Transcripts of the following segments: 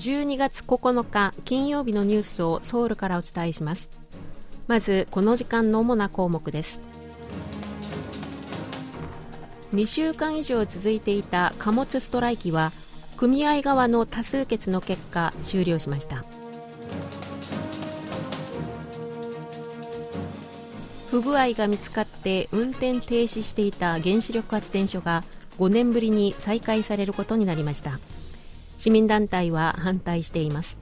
12月9日金曜日のニュースをソウルからお伝えします。まずこの時間の主な項目です。2週間以上続いていた貨物ストライキは組合側の多数決の結果終了しました。不具合が見つかって運転停止していた原子力発電所が5年ぶりに再開されることになりました。市民団体は反対しています。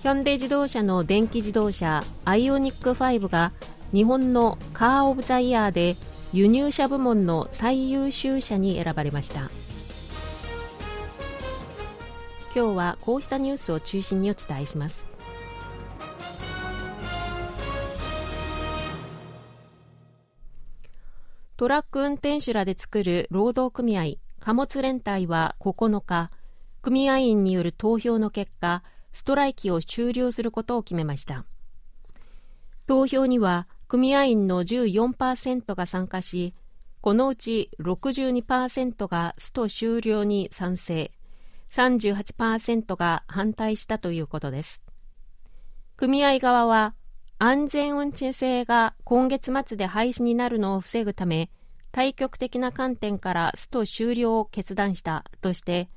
ヒョンデ自動車の電気自動車アイオニック5が日本のカー・オブ・ザ・イヤーで輸入車部門の最優秀車に選ばれました。今日はこうしたニュースを中心にお伝えします。トラック運転手らで作る労働組合貨物連帯は9日組合員による投票の結果ストライキを終了することを決めました。投票には組合員の14%が参加しこのうち62%がスト終了に賛成38%が反対したということです。組合側は安全運賃制が今月末で廃止になるのを防ぐため対極的な観点からスト終了を決断したとして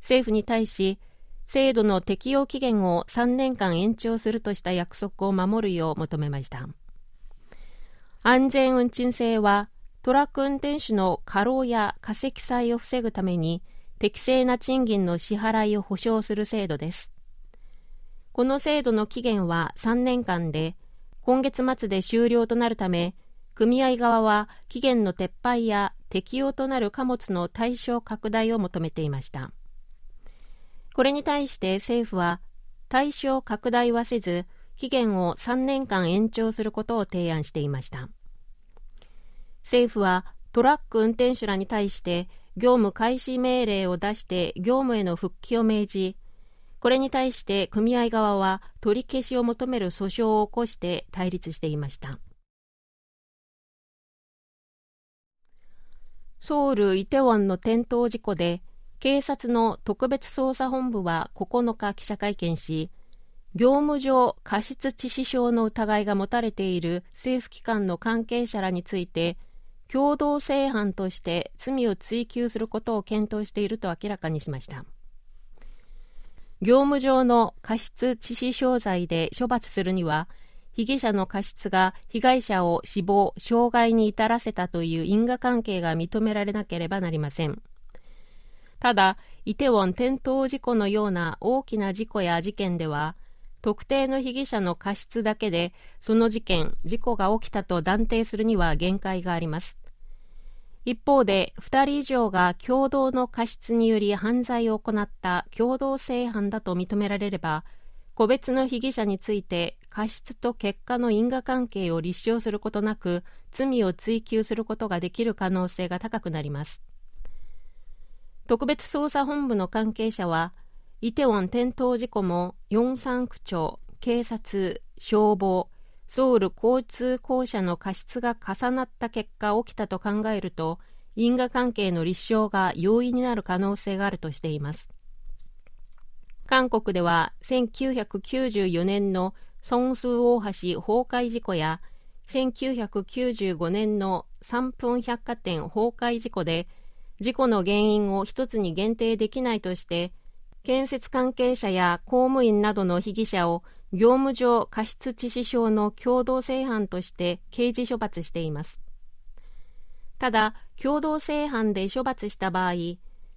政府に対し制度の適用期限を3年間延長するとした約束を守るよう求めました。安全運賃制はトラック運転手の過労や過積載を防ぐために適正な賃金の支払いを保障する制度です。この制度の期限は3年間で今月末で終了となるため、組合側は期限の撤廃や適用となる貨物の対象拡大を求めていました。これに対して政府は、対象拡大はせず、期限を3年間延長することを提案していました。政府はトラック運転手らに対して業務開始命令を出して業務への復帰を命じ、これに対して組合側は取り消しを求める訴訟を起こして対立していました。ソウル・イテウォンの転倒事故で警察の特別捜査本部は9日記者会見し業務上過失致死傷の疑いが持たれている政府機関の関係者らについて共同正犯として罪を追及することを検討していると明らかにしました。業務上の過失致死傷罪で処罰するには、被疑者の過失が被害者を死亡、傷害に至らせたという因果関係が認められなければなりません。ただ、イテウォン転倒事故のような大きな事故や事件では、特定の被疑者の過失だけで、その事件、事故が起きたと断定するには限界があります。一方で2人以上が共同の過失により犯罪を行った共同正犯だと認められれば個別の被疑者について過失と結果の因果関係を立証することなく罪を追及することができる可能性が高くなります。特別捜査本部の関係者はイテウォン転倒事故もヨンサン区長警察消防ソウル交通公社の過失が重なった結果起きたと考えると因果関係の立証が容易になる可能性があるとしています。韓国では1994年のソンスー大橋崩壊事故や1995年の3分百貨店崩壊事故で事故の原因を一つに限定できないとして建設関係者や公務員などの被疑者を業務上過失致死傷の共同正犯として刑事処罰しています。ただ共同正犯で処罰した場合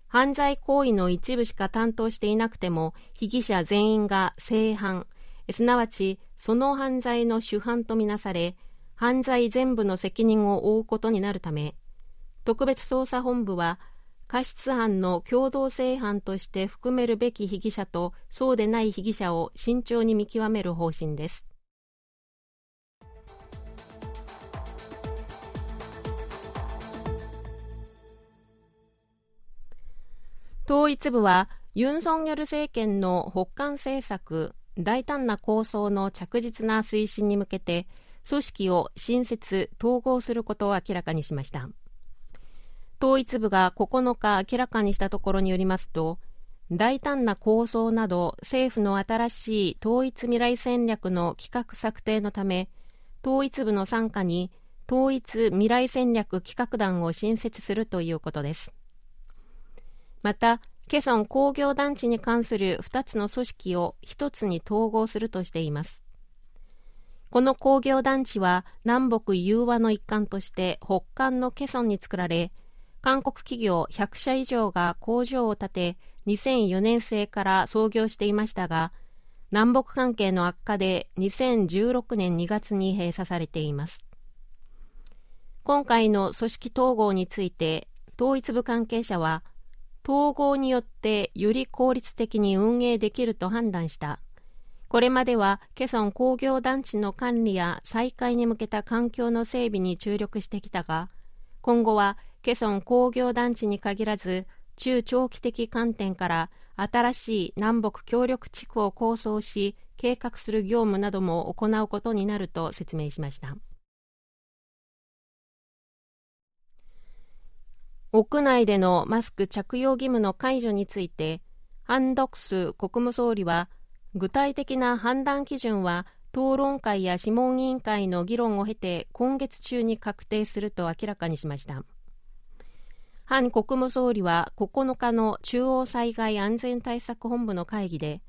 犯罪行為の一部しか担当していなくても被疑者全員が正犯。すなわちその犯罪の主犯とみなされ犯罪全部の責任を負うことになるため特別捜査本部は過失犯の共同正犯として含めるべき被疑者とそうでない被疑者を慎重に見極める方針です。統一部はユン・ソンニョル政権の北韓政策大胆な構想の着実な推進に向けて組織を新設統合することを明らかにしました。統一部が9日明らかにしたところによりますと大胆な構想など政府の新しい統一未来戦略の企画策定のため統一部の傘下に統一未来戦略企画団を新設するということです。またケソン工業団地に関する2つの組織を1つに統合するとしています。この工業団地は南北融和の一環として北韓のケソンに作られ韓国企業100社以上が工場を建て2004年生から創業していましたが南北関係の悪化で2016年2月に閉鎖されています。今回の組織統合について統一部関係者は統合によってより効率的に運営できると判断した。これまではケソン工業団地の管理や再開に向けた環境の整備に注力してきたが今後はケソン工業団地に限らず中長期的観点から新しい南北協力地区を構想し計画する業務なども行うことになると説明しました。屋内でのマスク着用義務の解除についてハン・ドクス国務総理は具体的な判断基準は討論会や諮問委員会の議論を経て今月中に確定すると明らかにしました。ハン国務総理は9日の中央災害安全対策本部の会議で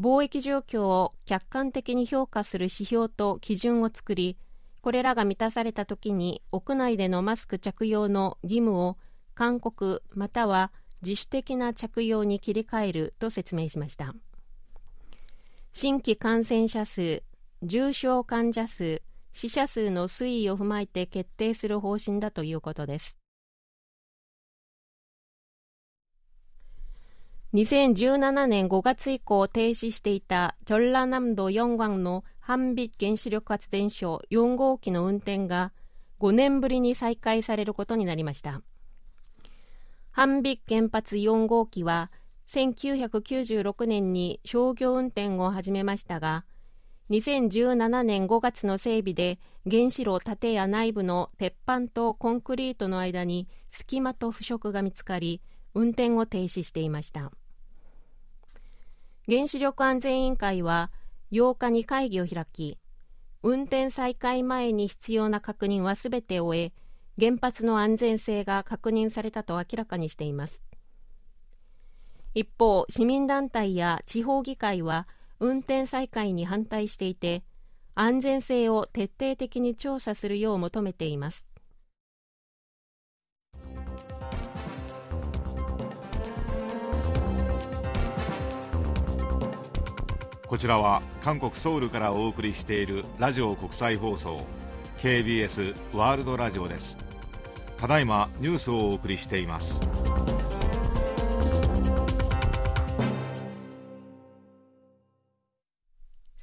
貿易状況を客観的に評価する指標と基準を作りこれらが満たされたときに屋内でのマスク着用の義務を勧告または自主的な着用に切り替えると説明しました。新規感染者数重症患者数死者数の推移を踏まえて決定する方針だということです。2017年5月以降停止していたチョンラナムド4광のハンビ原子力発電所4号機の運転が5年ぶりに再開されることになりました。ハンビ原発4号機は1996年に商業運転を始めましたが2017年5月の整備で原子炉建屋内部の鉄板とコンクリートの間に隙間と腐食が見つかり運転を停止していました。原子力安全委員会は8日に会議を開き運転再開前に必要な確認はすべて終え原発の安全性が確認されたと明らかにしています。一方市民団体や地方議会は運転再開に反対していて安全性を徹底的に調査するよう求めています。こちらは韓国ソウルからお送りしているラジオ国際放送 KBS ワールドラジオです。ただいまニュースをお送りしています。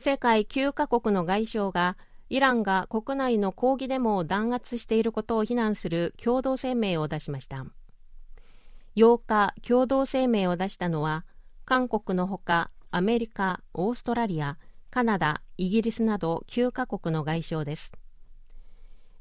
世界9カ国の外相がイランが国内の抗議デモを弾圧していることを非難する共同声明を出しました8日共同声明を出したのは韓国のほかアメリカ、オーストラリア、カナダ、イギリスなど9カ国の外相です。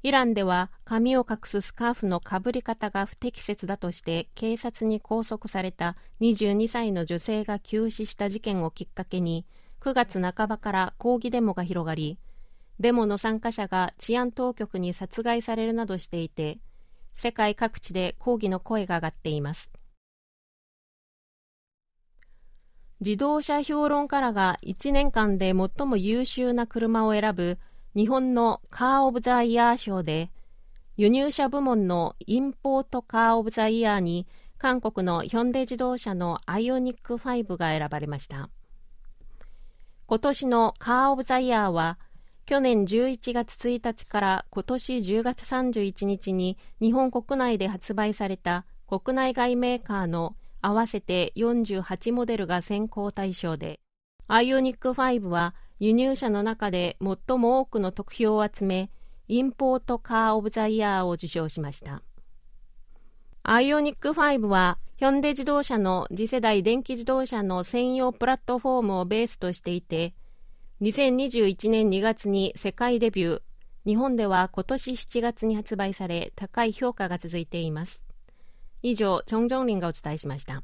イランでは髪を隠すスカーフのかぶり方が不適切だとして警察に拘束された22歳の女性が急死した事件をきっかけに9月半ばから抗議デモが広がりデモの参加者が治安当局に殺害されるなどしていて世界各地で抗議の声が上がっています。自動車評論家らが1年間で最も優秀な車を選ぶ日本のカー・オブ・ザ・イヤー賞で輸入車部門のインポート・カー・オブ・ザ・イヤーに韓国のヒョンデ自動車のアイオニック5が選ばれました。今年のカー・オブ・ザ・イヤーは去年11月1日から今年10月31日に日本国内で発売された国内外メーカーの合わせて48モデルが選考対象で、アイオニック5は輸入車の中で最も多くの得票を集め、インポートカー・オブ・ザ・イヤーを受賞しました。アイオニック5は、ヒョンデ自動車の次世代電気自動車の専用プラットフォームをベースとしていて、2021年2月に世界デビュー、日本では今年7月に発売され高い評価が続いています。以上、チョン・ジョンリンがお伝えしました。